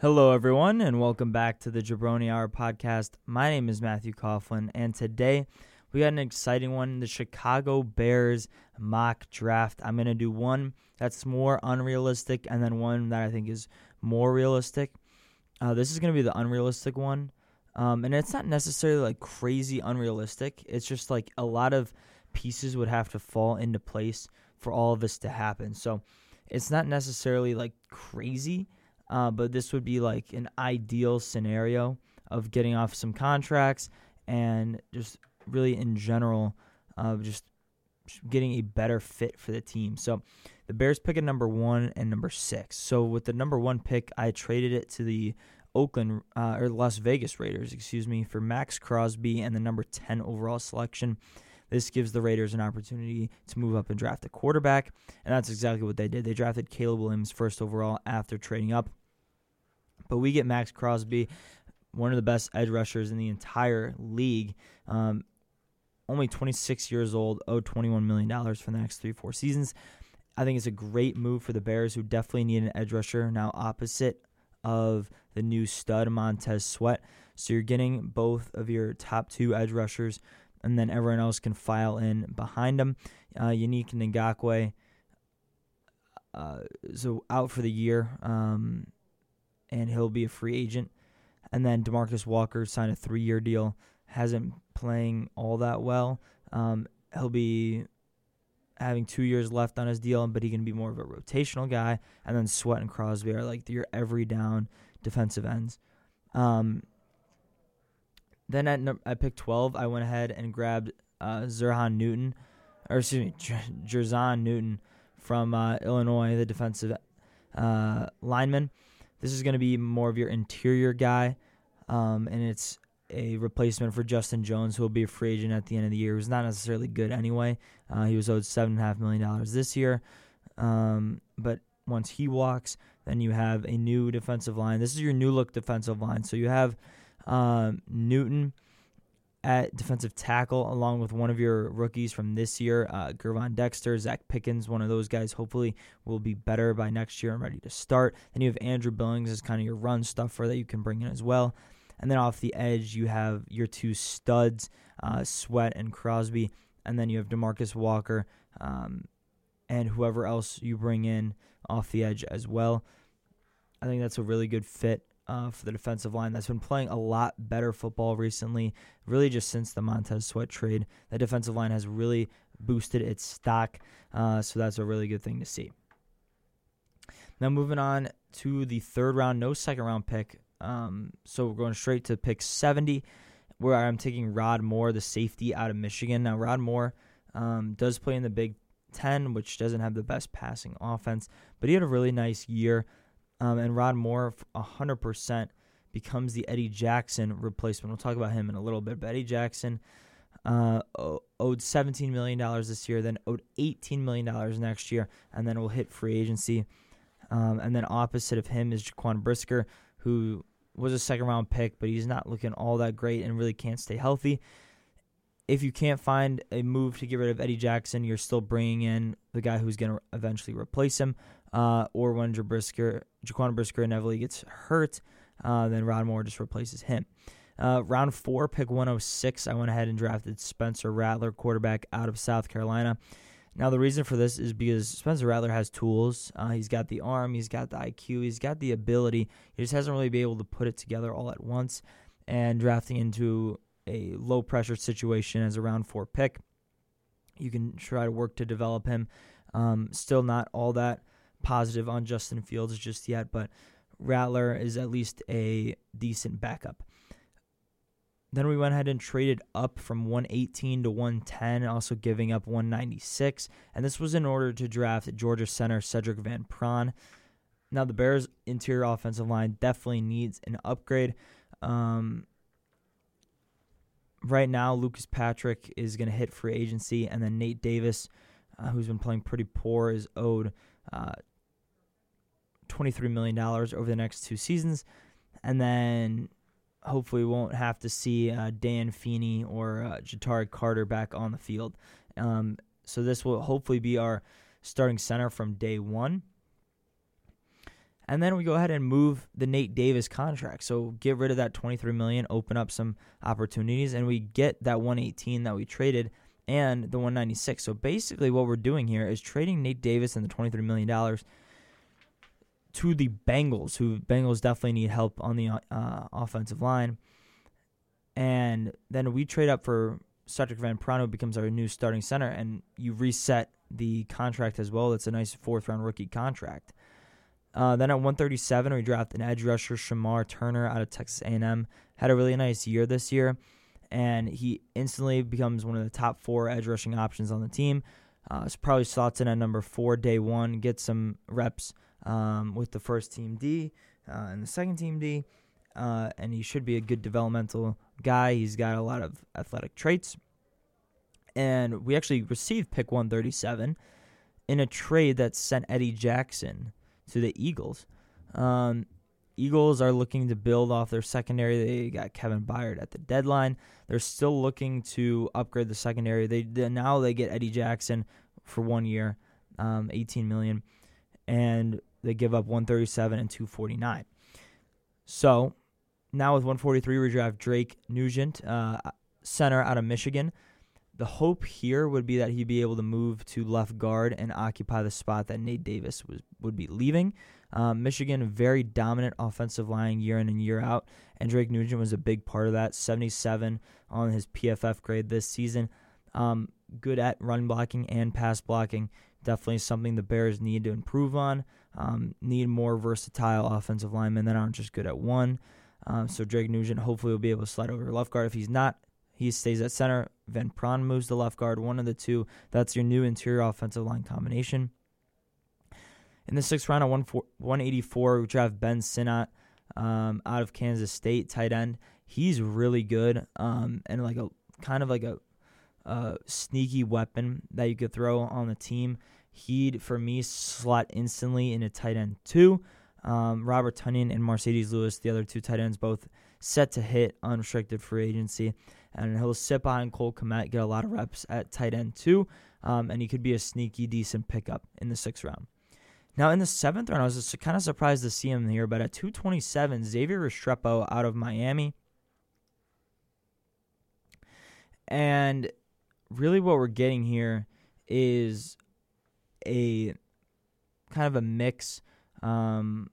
Hello, everyone, and welcome back to the Jabroni Hour podcast. My name is Matthew Coughlin, and today we got an exciting one the Chicago Bears mock draft. I'm going to do one that's more unrealistic and then one that I think is more realistic. Uh, this is going to be the unrealistic one. Um, and it's not necessarily like crazy unrealistic, it's just like a lot of pieces would have to fall into place for all of this to happen. So it's not necessarily like crazy uh, but this would be like an ideal scenario of getting off some contracts and just really in general, uh, just getting a better fit for the team. So the Bears pick at number one and number six. So with the number one pick, I traded it to the Oakland uh, or Las Vegas Raiders, excuse me, for Maxx Crosby and the number 10 overall selection. This gives the Raiders an opportunity to move up and draft a quarterback, and that's exactly what they did. They drafted Caleb Williams first overall after trading up. But we get Maxx Crosby, one of the best edge rushers in the entire league. Um, only 26 years old, owed $21 million for the next three, four seasons. I think it's a great move for the Bears, who definitely need an edge rusher now opposite of the new stud Montez Sweat. So you're getting both of your top two edge rushers, and then everyone else can file in behind them. Uh, Yannick Ngakoue, uh, so out for the year. Um, and he'll be a free agent. And then Demarcus Walker signed a three year deal, hasn't playing all that well. Um, he'll be having two years left on his deal, but he can be more of a rotational guy. And then Sweat and Crosby are like your every down defensive ends. Um, then at at pick 12, I went ahead and grabbed uh, Zerhan Newton, or excuse me, Jer'Zhan Newton from uh, Illinois, the defensive uh, lineman. This is going to be more of your interior guy, um, and it's a replacement for Justin Jones, who will be a free agent at the end of the year. Who's not necessarily good anyway. Uh, he was owed seven and a half million dollars this year, um, but once he walks, then you have a new defensive line. This is your new look defensive line. So you have um, Newton at defensive tackle, along with one of your rookies from this year, uh, Gervon Dexter, Zacch Pickens. One of those guys hopefully will be better by next year and ready to start. Then you have Andrew Billings as kind of your run stuffer that you can bring in as well. And then off the edge, you have your two studs, uh, Sweat and Crosby. And then you have Demarcus Walker um, and whoever else you bring in off the edge as well. I think that's a really good fit uh, for the defensive line that's been playing a lot better football recently, really just since the Montez Sweat trade. The defensive line has really boosted its stock, uh, so that's a really good thing to see. Now, moving on to the third round, no second round pick. Um, so we're going straight to pick 70, where I'm taking Rod Moore, the safety out of Michigan. Now, Rod Moore um, does play in the Big Ten, which doesn't have the best passing offense, but he had a really nice year. Um, and Rod Moore, 100%, becomes the Eddie Jackson replacement. We'll talk about him in a little bit. But Eddie Jackson uh, owed $17 million this year, then owed $18 million next year, and then will hit free agency. Um, and then opposite of him is Jaquan Brisker, who was a second round pick, but he's not looking all that great and really can't stay healthy. If you can't find a move to get rid of Eddie Jackson, you're still bringing in the guy who's going to eventually replace him uh, or when Brisker, Jaquan Brisker inevitably gets hurt, uh, then Rod Moore just replaces him. Uh, round four, pick 106, I went ahead and drafted Spencer Rattler, quarterback out of South Carolina. Now, the reason for this is because Spencer Rattler has tools. Uh, he's got the arm, he's got the IQ, he's got the ability. He just hasn't really been able to put it together all at once. And drafting into a low pressure situation as a round four pick, you can try to work to develop him. Um, still not all that positive on Justin Fields just yet, but Rattler is at least a decent backup. Then we went ahead and traded up from 118 to 110, also giving up 196. And this was in order to draft Georgia center Sedrick Van Pran. Now, the Bears' interior offensive line definitely needs an upgrade. Um, right now, Lucas Patrick is going to hit free agency, and then Nate Davis, uh, who's been playing pretty poor, is owed uh, $23 million over the next two seasons. And then hopefully we won't have to see uh, Dan Feeney or uh, Ja'Tyre Carter back on the field. Um, so this will hopefully be our starting center from day one. And then we go ahead and move the Nate Davis contract. So get rid of that 23 million, open up some opportunities, and we get that 118 that we traded and the 196. So basically, what we're doing here is trading Nate Davis and the 23 million dollars to the Bengals, who Bengals definitely need help on the uh, offensive line. And then we trade up for Sedrick Van Prano becomes our new starting center, and you reset the contract as well. It's a nice fourth round rookie contract. Uh, then at 137, we draft an edge rusher, Shemar Turner, out of Texas A&M. Had a really nice year this year, and he instantly becomes one of the top four edge rushing options on the team. Uh, so probably slots in at number four day one, get some reps um, with the first team D uh, and the second team D, uh, and he should be a good developmental guy. He's got a lot of athletic traits, and we actually received pick 137 in a trade that sent Eddie Jackson to the Eagles. Um, Eagles are looking to build off their secondary. They got Kevin Byard at the deadline. They're still looking to upgrade the secondary. They, they now they get Eddie Jackson for one year, um, 18 million, and they give up 137 and 249. So now with 143, we draft Drake Nugent, uh, center out of Michigan. The hope here would be that he'd be able to move to left guard and occupy the spot that Nate Davis was would be leaving. Um, Michigan, very dominant offensive line year in and year out, and Drake Nugent was a big part of that. 77 on his PFF grade this season. Um, good at run blocking and pass blocking. Definitely something the Bears need to improve on. Um, need more versatile offensive linemen that aren't just good at one. Um, so Drake Nugent hopefully will be able to slide over left guard. If he's not, he stays at center. Van Pran moves to left guard. One of the two. That's your new interior offensive line combination. In the sixth round, at 184, we draft Ben Sinnott um, out of Kansas State, tight end. He's really good um, and like a kind of like a, sneaky weapon that you could throw on the team. He'd, for me, slot instantly in a tight end two. Um, Robert Tonyan and Marcedes Lewis, the other two tight ends, both set to hit unrestricted free agency and he'll sit behind Cole Kmet, get a lot of reps at tight end too, um, and he could be a sneaky, decent pickup in the sixth round. Now, in the seventh round, I was just kind of surprised to see him here, but at 227, Xavier Restrepo out of Miami. And really, what we're getting here is a kind of a mix um,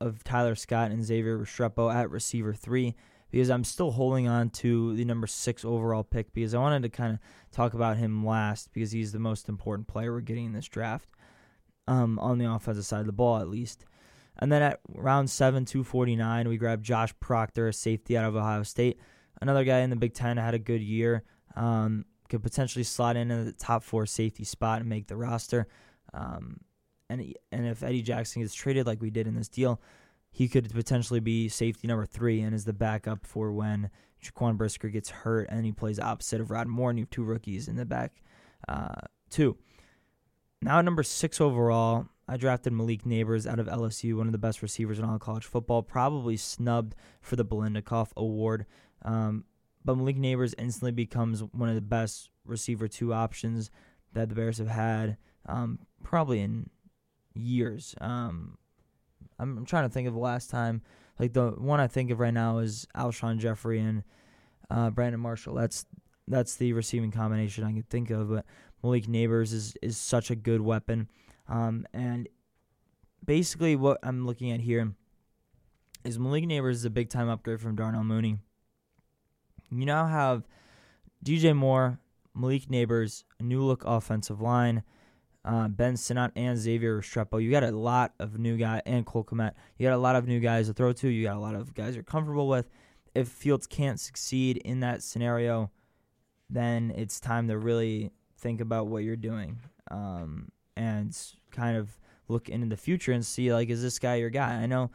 of Tyler Scott and Xavier Restrepo at receiver three because I'm still holding on to the number six overall pick because I wanted to kind of talk about him last because he's the most important player we're getting in this draft um, on the offensive side of the ball, at least. And then at round seven, 249, we grabbed Josh Proctor, a safety out of Ohio State. Another guy in the Big Ten had a good year. Um, could potentially slot in at the top four safety spot and make the roster. Um, and and if Eddie Jackson gets traded like we did in this deal, he could potentially be safety number three and is the backup for when Jaquan Brisker gets hurt and he plays opposite of Rod Moore and you have two rookies in the back uh, two. Now number six overall, I drafted Malik Nabers out of LSU, one of the best receivers in all college football, probably snubbed for the Biletnikoff Award. Um, but Malik Nabers instantly becomes one of the best receiver two options that the Bears have had um, probably in years. Um, I'm, I'm trying to think of the last time. Like the one I think of right now is Alshon Jeffery and uh, Brandon Marshall. That's that's the receiving combination I can think of. But Malik Nabers is is such a good weapon. Um, and basically, what I'm looking at here is Malik Nabers is a big time upgrade from Darnell Mooney. You now have DJ Moore, Malik Nabers, a new look offensive line uh, Ben Sinnott and Xavier Restrepo. You got a lot of new guys, and Cole Kmet. You got a lot of new guys to throw to. You got a lot of guys you're comfortable with. If Fields can't succeed in that scenario, then it's time to really think about what you're doing um, and kind of look into the future and see like, is this guy your guy? I know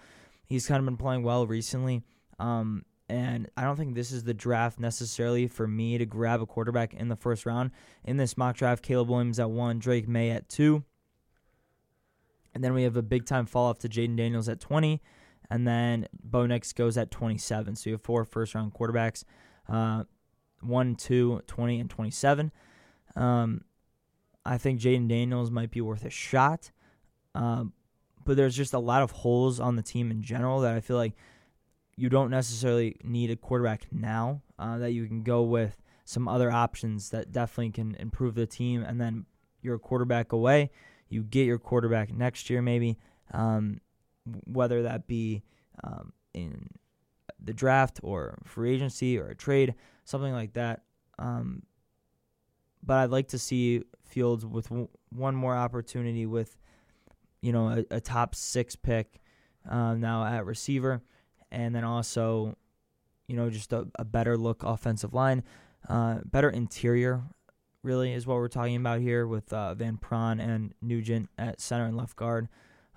he's kind of been playing well recently. Um, and I don't think this is the draft necessarily for me to grab a quarterback in the first round. In this mock draft, Caleb Williams at one, Drake Maye at two. And then we have a big time fall off to Jayden Daniels at 20. And then Bo Nix goes at 27. So you have four first round quarterbacks uh, 1, 2, 20, and 27. Um, I think Jayden Daniels might be worth a shot. Um, but there's just a lot of holes on the team in general that I feel like you don't necessarily need a quarterback now. Uh, that you can go with some other options that definitely can improve the team, and then you're a quarterback away. You get your quarterback next year, maybe, um, whether that be um, in the draft or free agency or a trade, something like that. Um, but I'd like to see Fields with w- one more opportunity with, you know, a, a top six pick uh, now at receiver, and then also, you know, just a, a better look offensive line, uh, better interior. Really is what we're talking about here with uh, Van Pran and Nugent at center and left guard.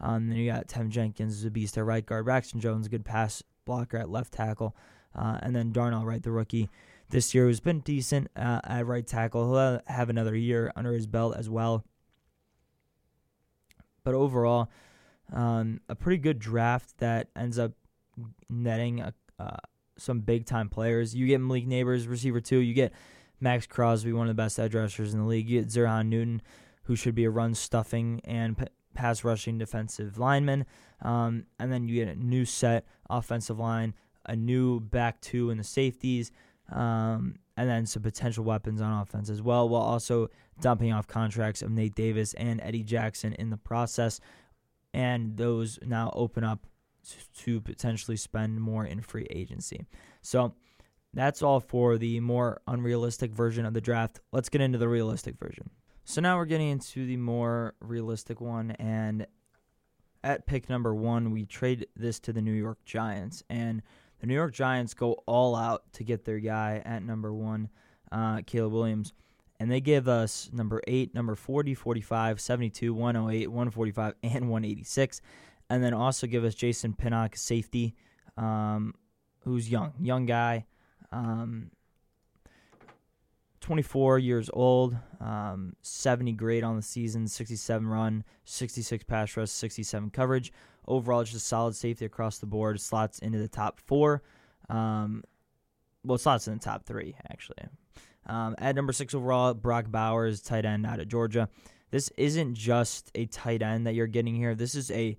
Um, then you got Tim Jenkins, a beast at right guard. Braxton Jones, good pass blocker at left tackle. Uh, and then Darnell Wright, the rookie, this year who's been decent uh, at right tackle. He'll have another year under his belt as well. But overall, um, a pretty good draft that ends up netting a, uh, some big time players. You get Malik Nabers, receiver two. You get Maxx Crosby, one of the best edge rushers in the league. You get Zerhan Newton, who should be a run stuffing and p- pass rushing defensive lineman. Um, and then you get a new set offensive line, a new back two in the safeties, um, and then some potential weapons on offense as well, while also dumping off contracts of Nate Davis and Eddie Jackson in the process. And those now open up to potentially spend more in free agency. So that's all for the more unrealistic version of the draft. Let's get into the realistic version. So now we're getting into the more realistic one, and at pick number one, we trade this to the New York Giants, and the New York Giants go all out to get their guy at number one, uh, Caleb Williams. And they give us number 8, number 40, 45, 72, 108, 145, and 186. And then also give us Jason Pinnock, safety, um, who's young, young guy, um, 24 years old, um, 70 grade on the season, 67 run, 66 pass rush, 67 coverage. Overall, just a solid safety across the board. Slots into the top four. Um, well, slots in the top three, actually. Um, at number six overall, Brock Bowers, tight end out of Georgia. This isn't just a tight end that you're getting here. This is a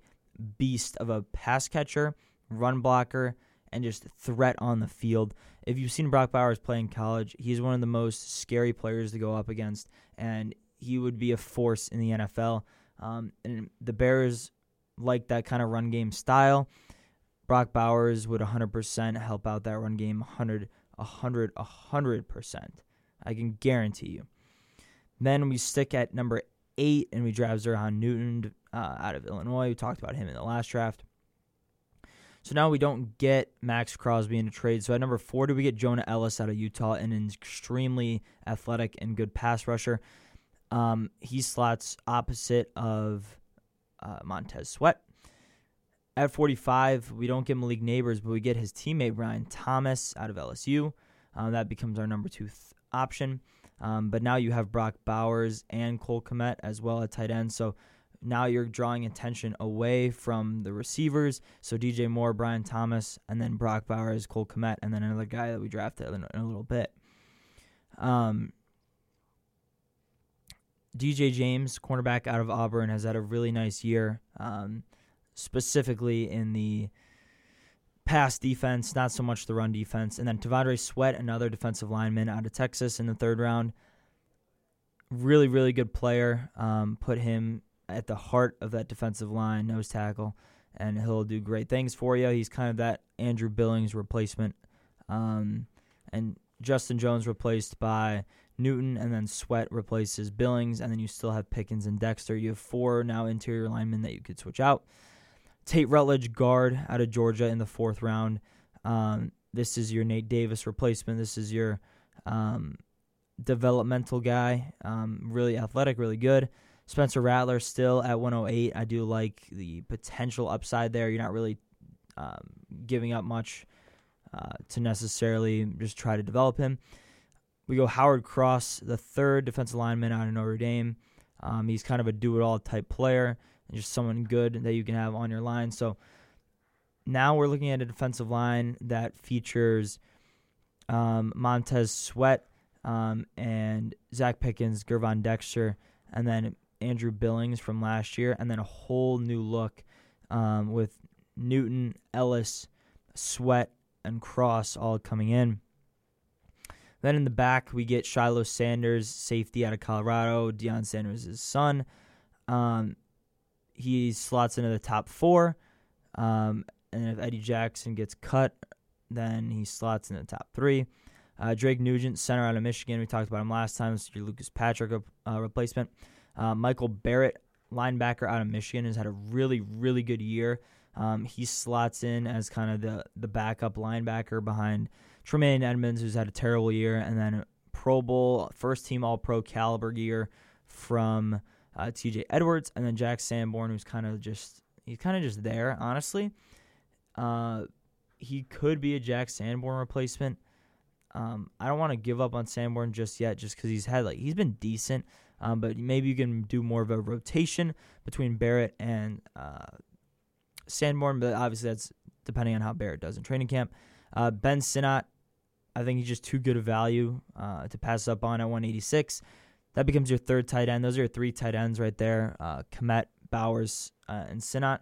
beast of a pass catcher, run blocker, and just threat on the field. If you've seen Brock Bowers play in college, he's one of the most scary players to go up against, and he would be a force in the NFL. Um, and the Bears like that kind of run game style. Brock Bowers would 100% help out that run game 100, 100, 100%. I can guarantee you. Then we stick at number eight and we draft Zerhan Newton uh, out of Illinois. We talked about him in the last draft. So now we don't get Maxx Crosby in a trade. So at number four, do we get Jonah Elliss out of Utah, an extremely athletic and good pass rusher. Um, he slots opposite of uh, Montez Sweat. At 45, we don't get Malik Nabers, but we get his teammate Brian Thomas out of LSU. Uh, that becomes our number two th- option. Um, but now you have Brock Bowers and Cole Kmet as well at tight end. So now you're drawing attention away from the receivers. So DJ Moore, Brian Thomas, and then Brock Bowers, Cole Kmet, and then another guy that we drafted in a little bit. Um, DJ James, cornerback out of Auburn, has had a really nice year, um, specifically in the pass defense, not so much the run defense. And then T'Vondre Sweat, another defensive lineman out of Texas in the third round. Really, really good player. Um, put him at the heart of that defensive line, nose tackle, and he'll do great things for you. He's kind of that Andrew Billings replacement. Um, and Justin Jones replaced by Newton, and then Sweat replaces Billings, and then you still have Pickens and Dexter. You have four now interior linemen that you could switch out. Tate Ratledge, guard out of Georgia in the fourth round. Um, this is your Nate Davis replacement. This is your um, developmental guy. Um, really athletic, really good. Spencer Rattler still at 108. I do like the potential upside there. You're not really um, giving up much uh, to necessarily just try to develop him. We go Howard Cross, the third defensive lineman out of Notre Dame. Um, he's kind of a do-it-all type player, and just someone good that you can have on your line. So now we're looking at a defensive line that features um, Montez Sweat um, and Zacch Pickens, Gervon Dexter, and then Andrew Billings from last year, and then a whole new look um, with Newton, Ellis, Sweat, and Cross all coming in. Then in the back, we get Shilo Sanders, safety out of Colorado, Deion Sanders' son. Um, he slots into the top four. Um, and if Eddie Jackson gets cut, then he slots in the top three. Uh, Drake Nugent, center out of Michigan. We talked about him last time. This is your Lucas Patrick uh, replacement. Uh, Michael Barrett, linebacker out of Michigan, has had a really, really good year. Um, he slots in as kind of the, the backup linebacker behind Tremaine Edmunds, who's had a terrible year, and then Pro Bowl, first team All Pro caliber year from uh, TJ Edwards, and then Jack Sanborn, who's kind of just he's kind of just there, honestly. Uh, he could be a Jack Sanborn replacement. Um, I don't want to give up on Sanborn just yet, just because he's had like he's been decent. Um, but maybe you can do more of a rotation between Barrett and uh, Sanborn. But obviously, that's depending on how Barrett does in training camp. Uh, ben Sinnott, I think he's just too good a value uh, to pass up on at 186. That becomes your third tight end. Those are your three tight ends right there. Uh, Kmet, Bowers, uh, and Sinnott.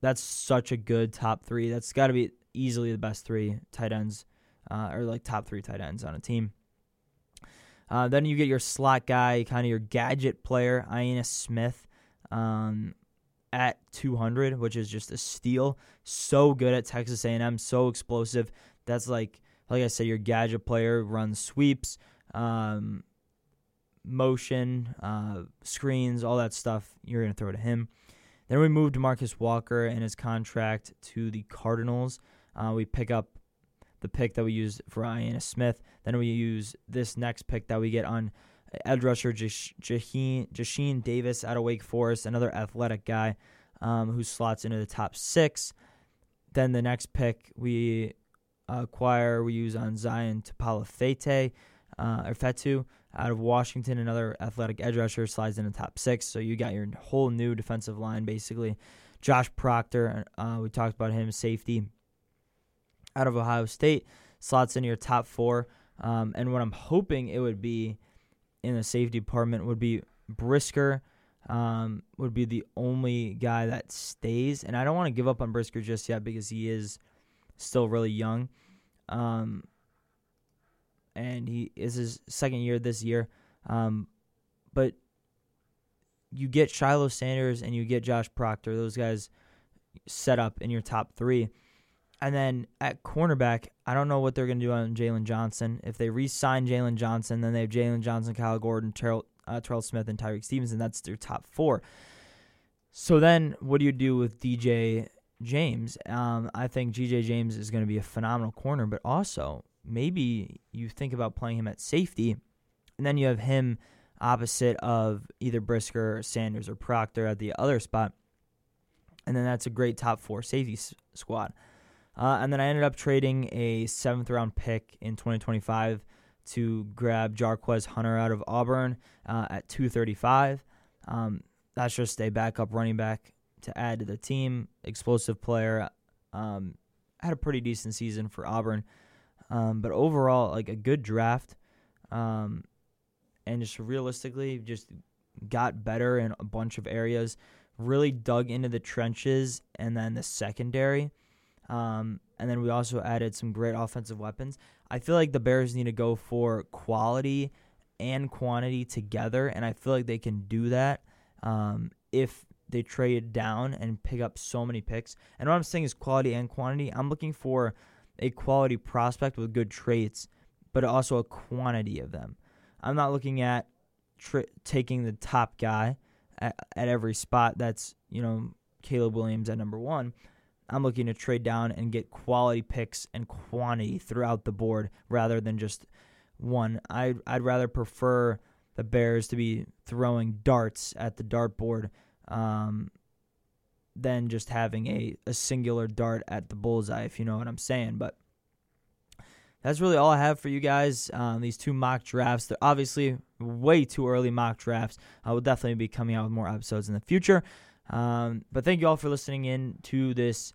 That's such a good top three. That's got to be easily the best three tight ends, uh, or like top three tight ends on a team. Uh, then you get your slot guy, kind of your gadget player, Ainias Smith, um, at 200, which is just a steal. So good at Texas A&M, so explosive. That's like, like I said, your gadget player runs sweeps, um, motion, uh, screens, all that stuff. You're gonna throw to him. Then we move Demarcus Walker and his contract to the Cardinals. Uh, we pick up the pick that we used for Ainias Smith. Then we use this next pick that we get on edge rusher Jasheen Davis out of Wake Forest, another athletic guy um, who slots into the top six. Then the next pick we acquire, we use on Zion Taulafate, uh, or Fetu out of Washington, another athletic edge rusher slides in the top six. So you got your whole new defensive line basically. Josh Proctor, uh, we talked about him, safety out of Ohio State, slots in your top four. Um, and what I'm hoping it would be in the safety department would be Brisker. Um, would be the only guy that stays, and I don't want to give up on Brisker just yet because he is still really young. Um, and he is his second year this year. Um, but you get Shilo Sanders and you get Josh Proctor; those guys set up in your top three. And then at cornerback, I don't know what they're going to do on Jaylon Johnson. If they re-sign Jaylon Johnson, then they have Jaylon Johnson, Kyle Gordon, Terrell, uh, Terrell Smith, and Tyrique Stevenson. That's their top four. So then, what do you do with DJ James? Um, I think DJ James is going to be a phenomenal corner, but also maybe you think about playing him at safety, and then you have him opposite of either Brisker, or Sanders, or Proctor at the other spot, and then that's a great top four safety s- squad. Uh, and then I ended up trading a seventh round pick in 2025 to grab Jarquez Hunter out of Auburn uh, at 235. Um, that's just a backup running back to add to the team. Explosive player. Um, had a pretty decent season for Auburn. Um, but overall, like a good draft. Um, and just realistically, just got better in a bunch of areas. Really dug into the trenches and then the secondary. Um, and then we also added some great offensive weapons. I feel like the Bears need to go for quality and quantity together, and I feel like they can do that um, if they trade down and pick up so many picks. And what I'm saying is quality and quantity. I'm looking for a quality prospect with good traits, but also a quantity of them. I'm not looking at tri- taking the top guy at, at every spot. That's you know Caleb Williams at number one. I'm looking to trade down and get quality picks and quantity throughout the board rather than just one. I'd, I'd rather prefer the Bears to be throwing darts at the dartboard um, than just having a, a singular dart at the bullseye, if you know what I'm saying. But that's really all I have for you guys. Um, these two mock drafts. They're obviously way too early mock drafts. I will definitely be coming out with more episodes in the future. Um, but thank you all for listening in to this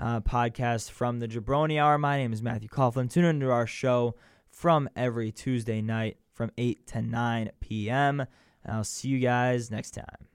uh, podcast from the Jabroni Hour. My name is Matthew Coughlin. Tune into our show from every Tuesday night from 8 to 9 p.m. And I'll see you guys next time.